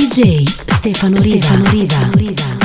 DJ Stefano Riva. Stefano Riva.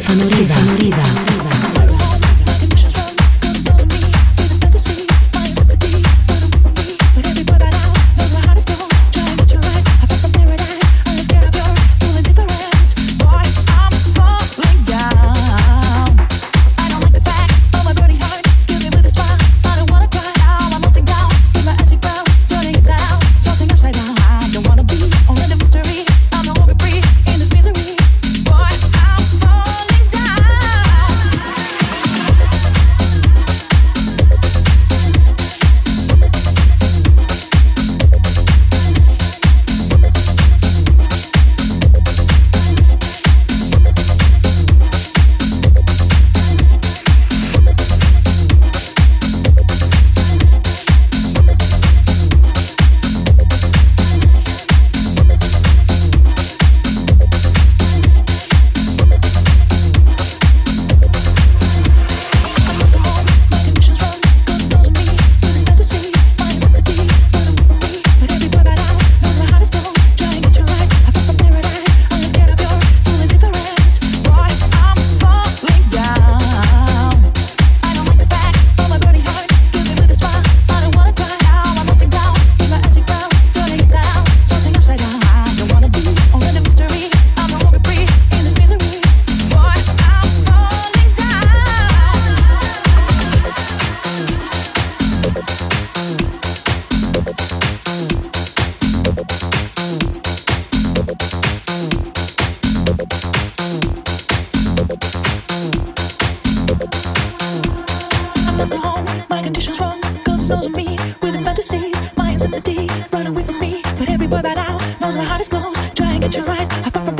Stefano Riva. Stefano Riva. with the fantasies, my insensitivity run away from me. But every boy by now knows my heart is closed. Try and get your eyes, I far from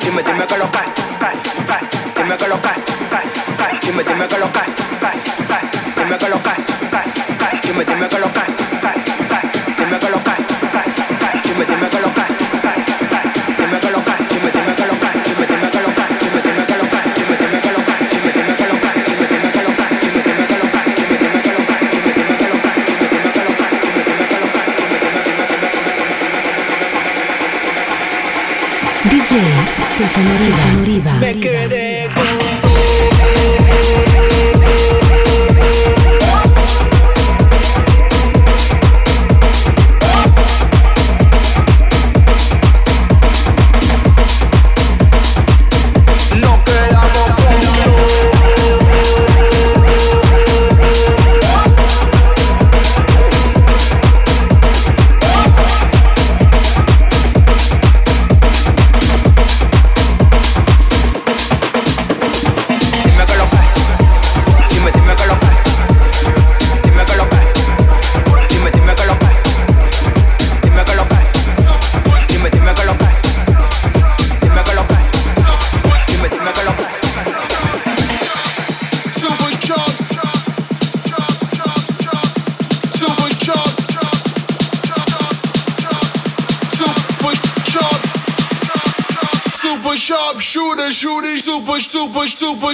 dime, dime que lo cae, dime que lo cae, dime, dime que lo cae, dime que lo cae, dime, dime que lo Me quedé super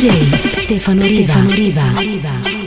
DJ Stefano Riva. Stefano Riva.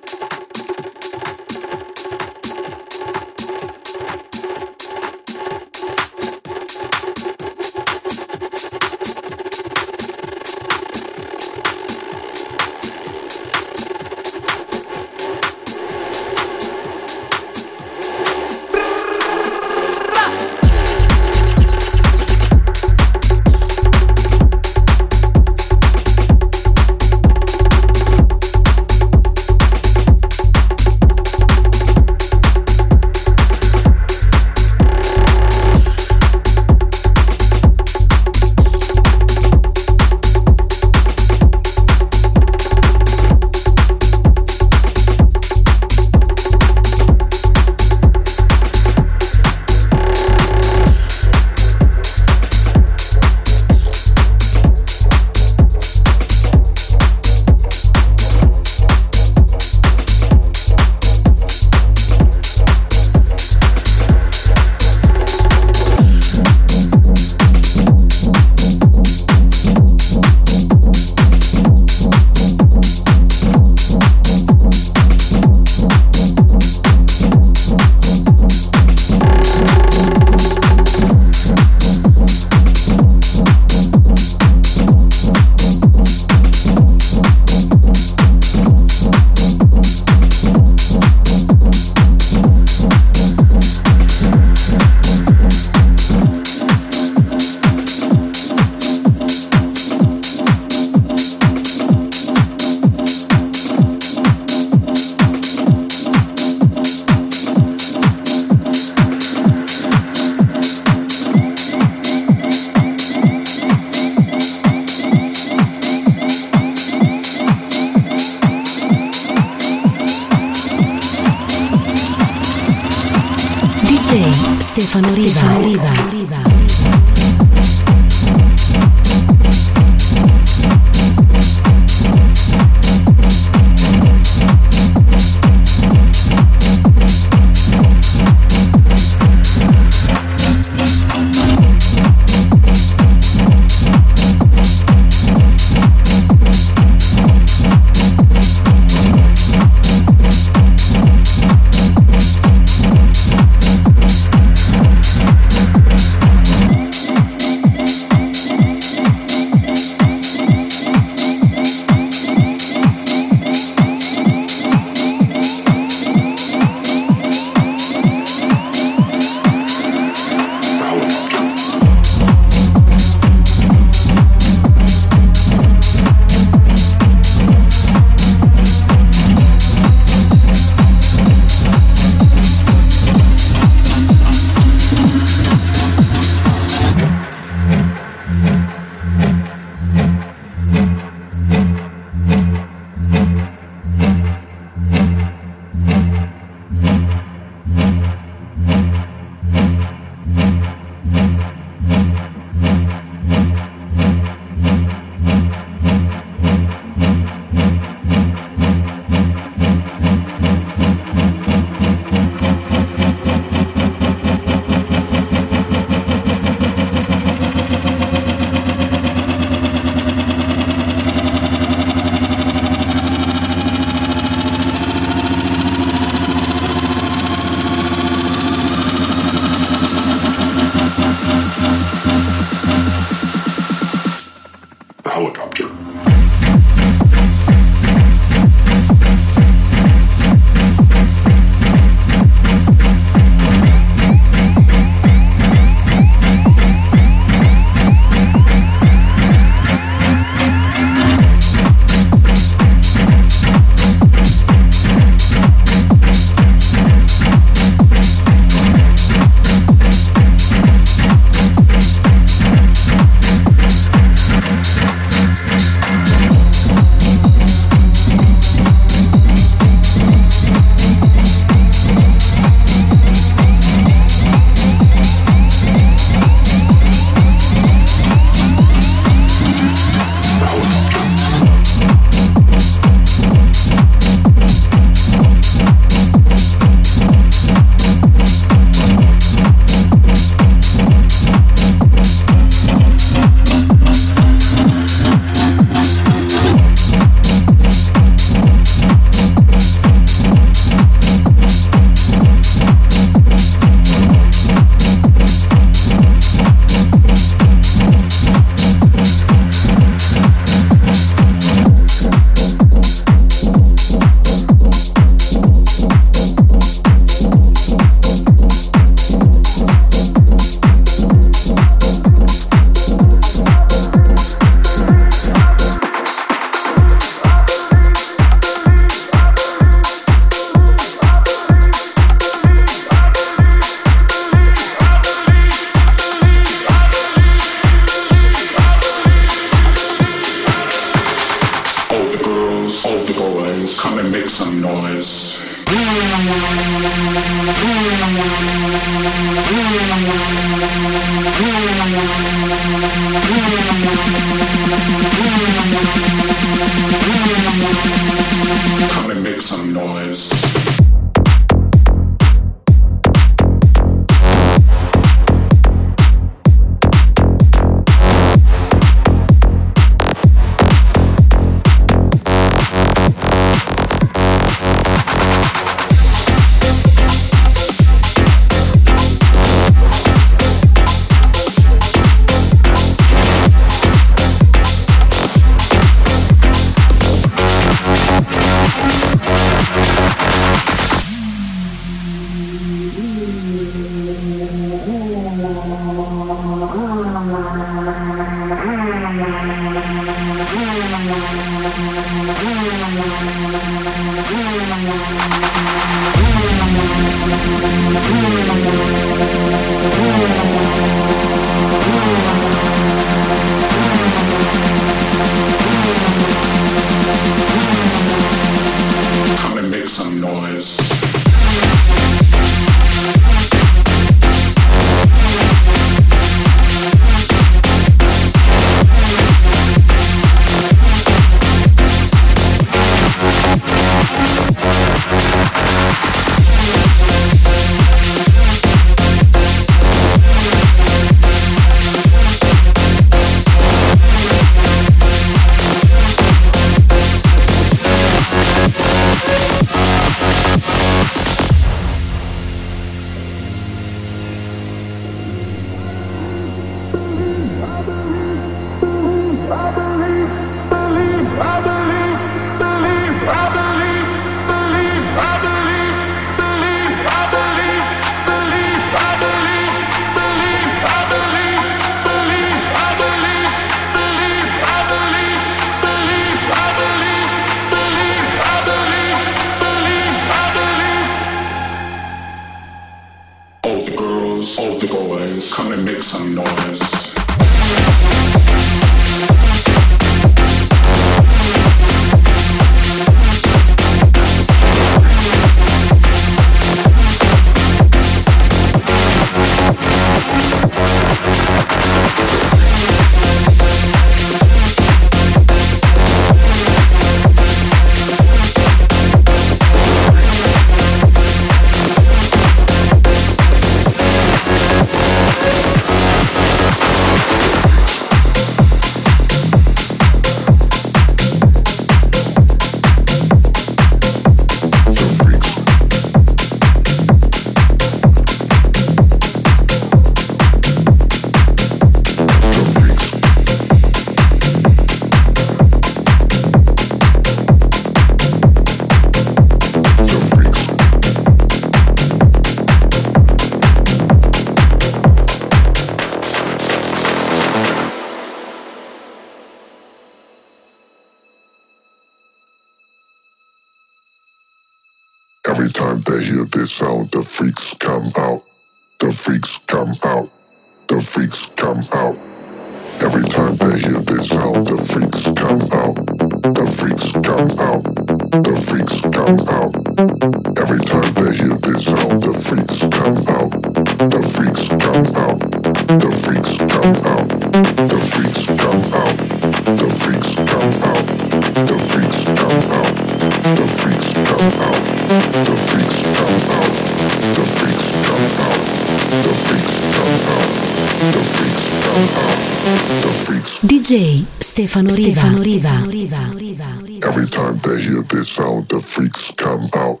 DJ Stefano Riva. Stefano Riva. Every time they hear this sound, the freaks come out.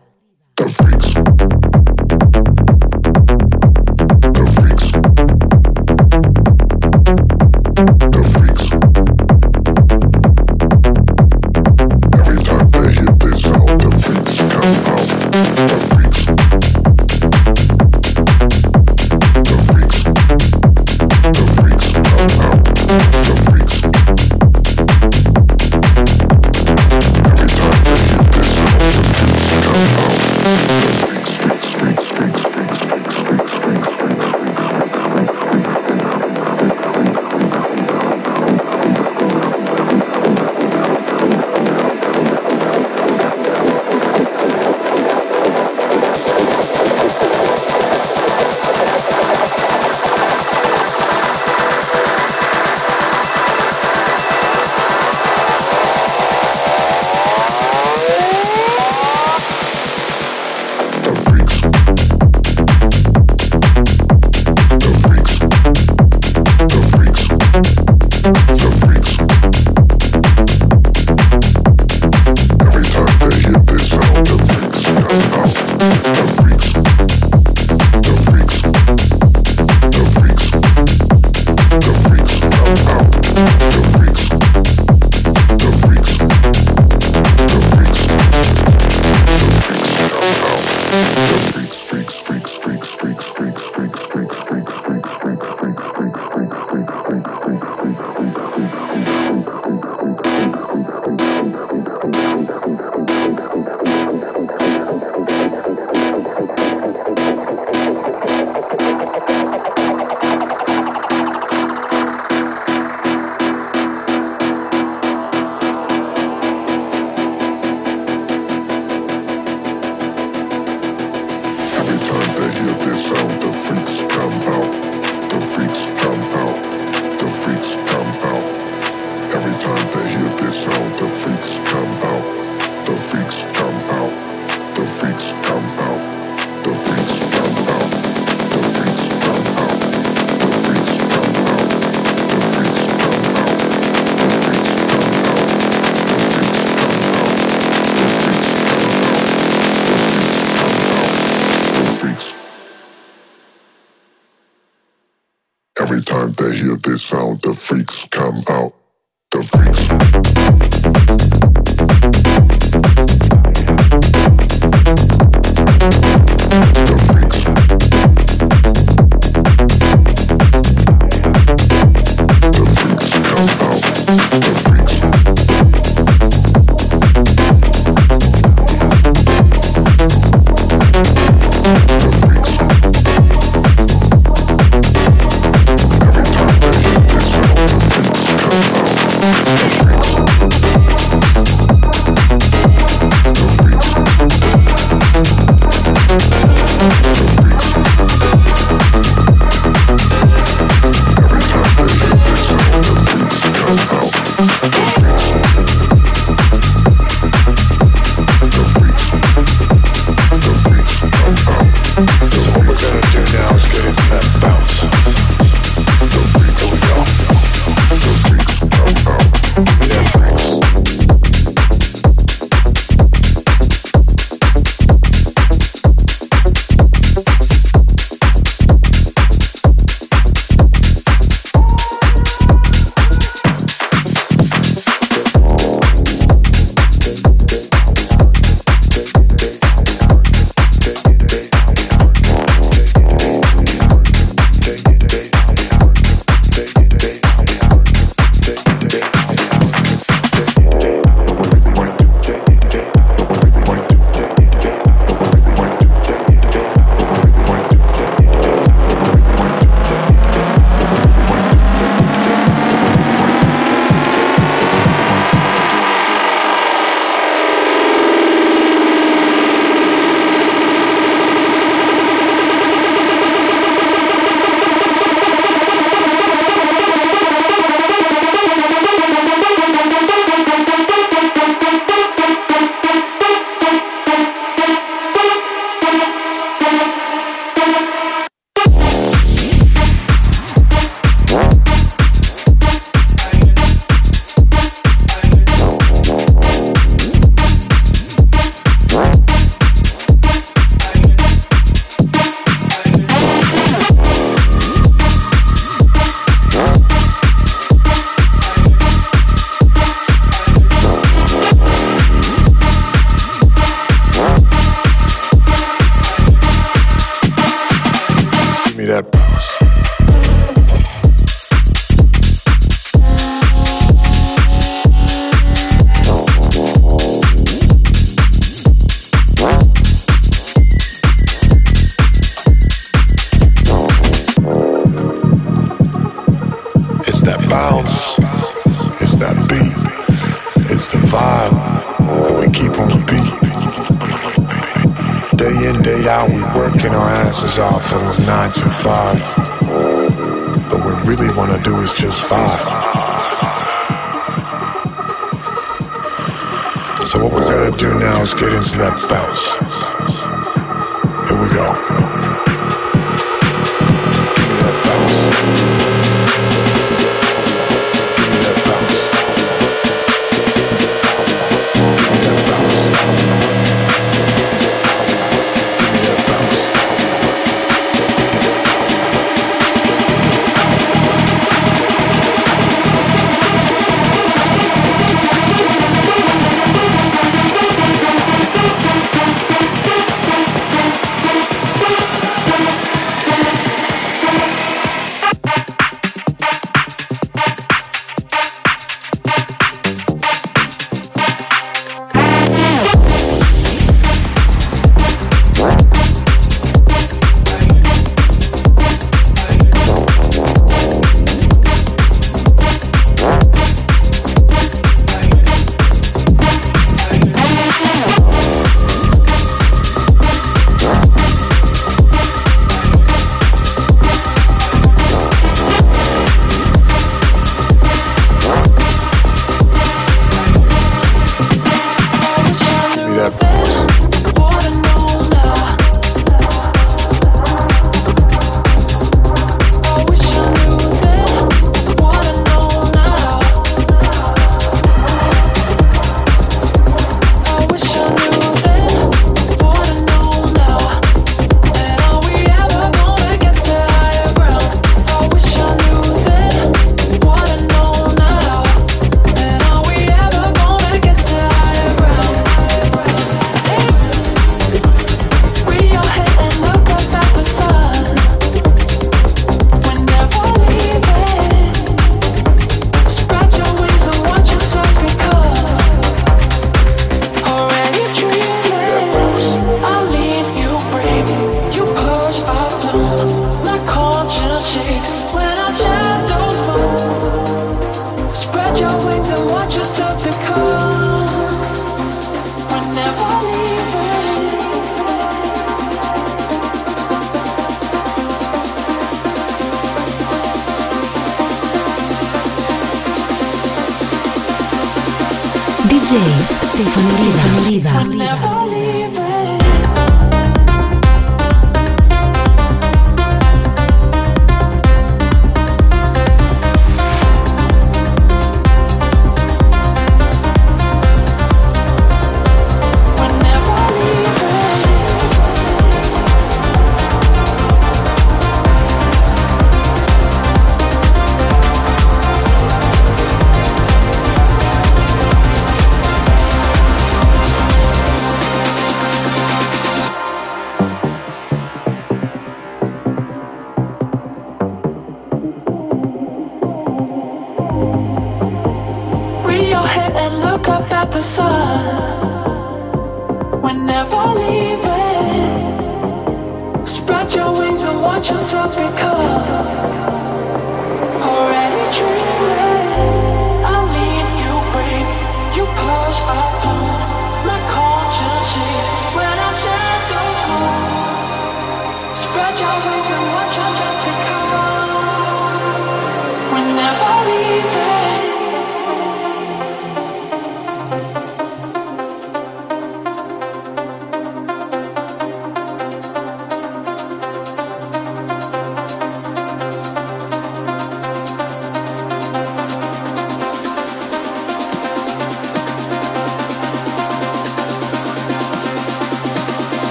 The freaks.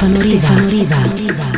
Stefano Riva. Stefano Riva. DJ Stefano Riva.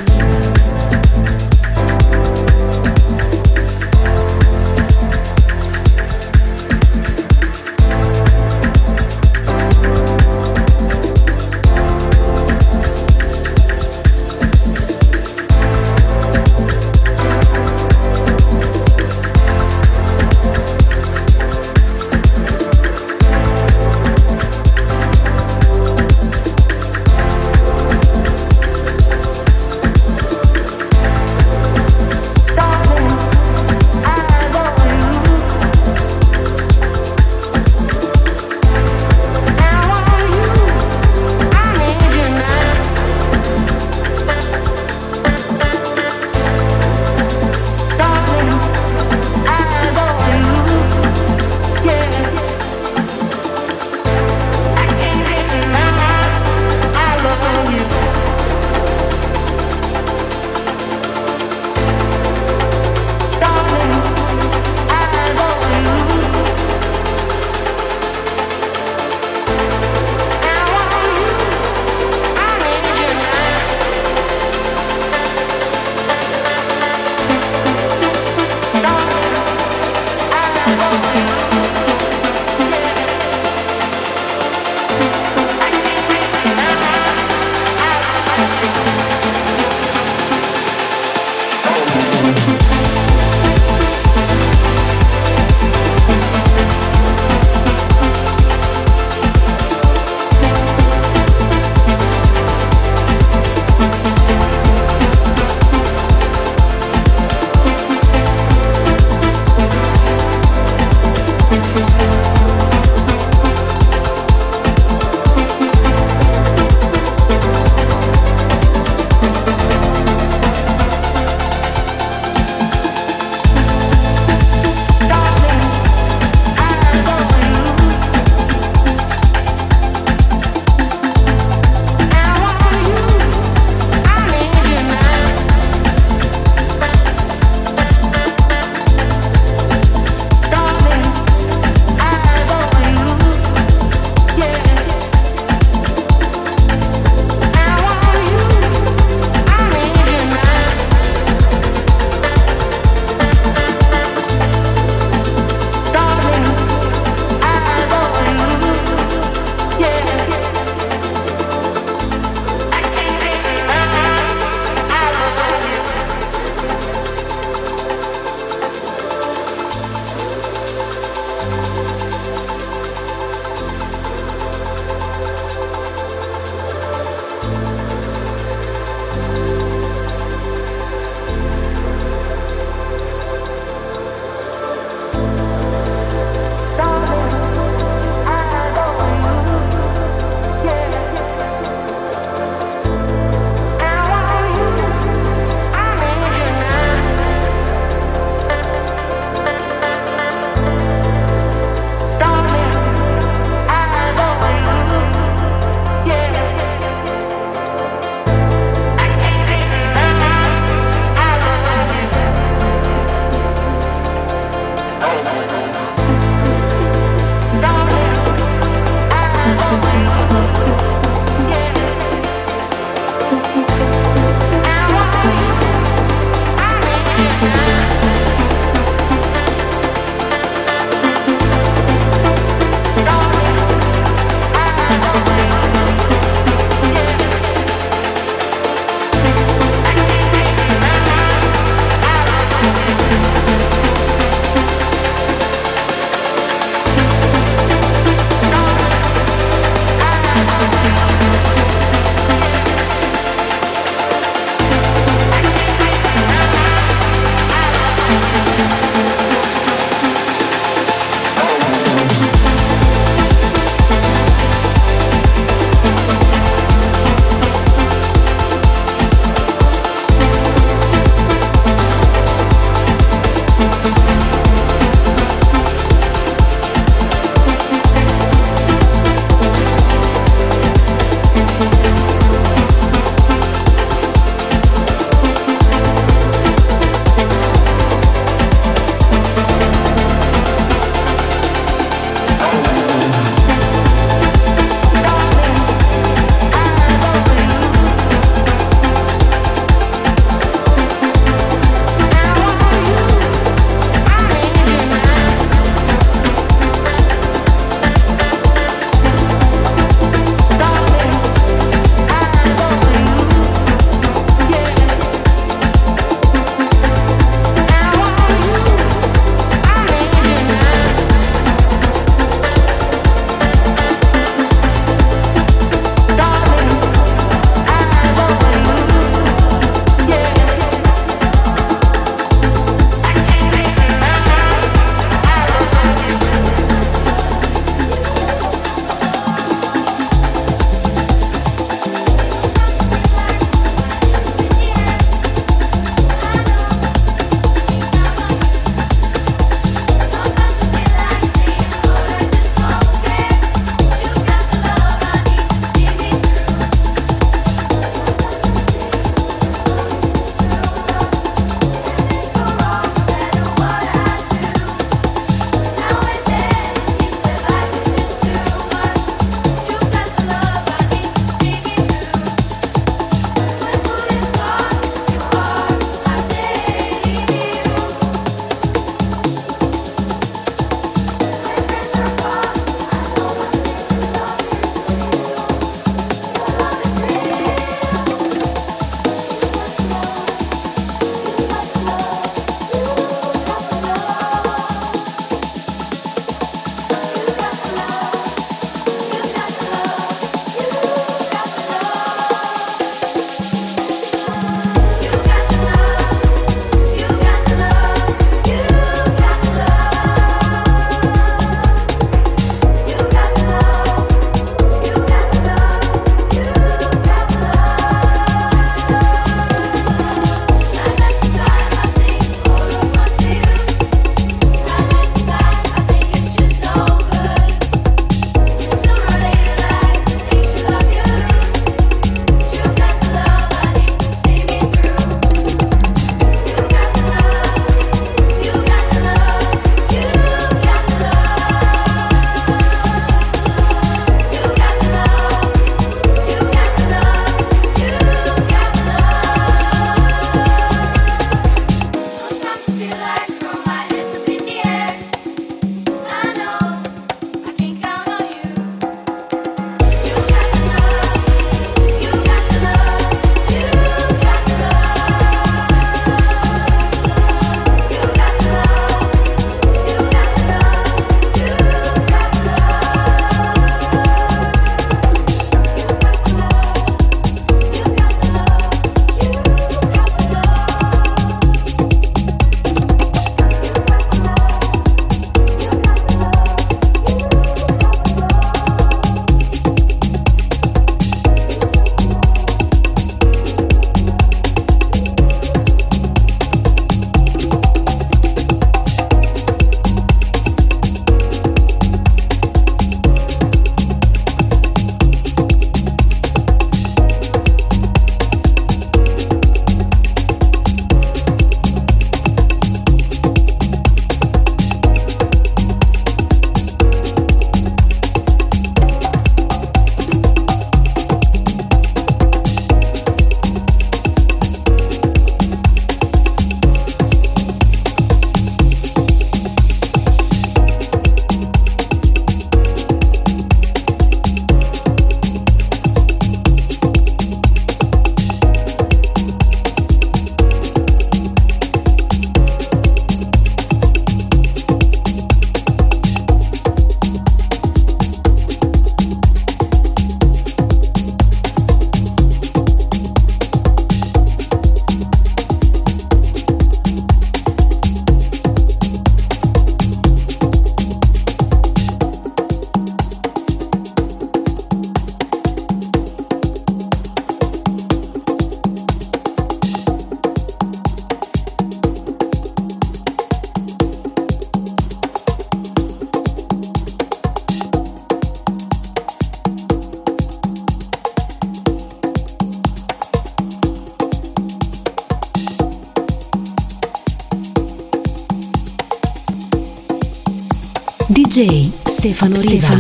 Stefano Riva.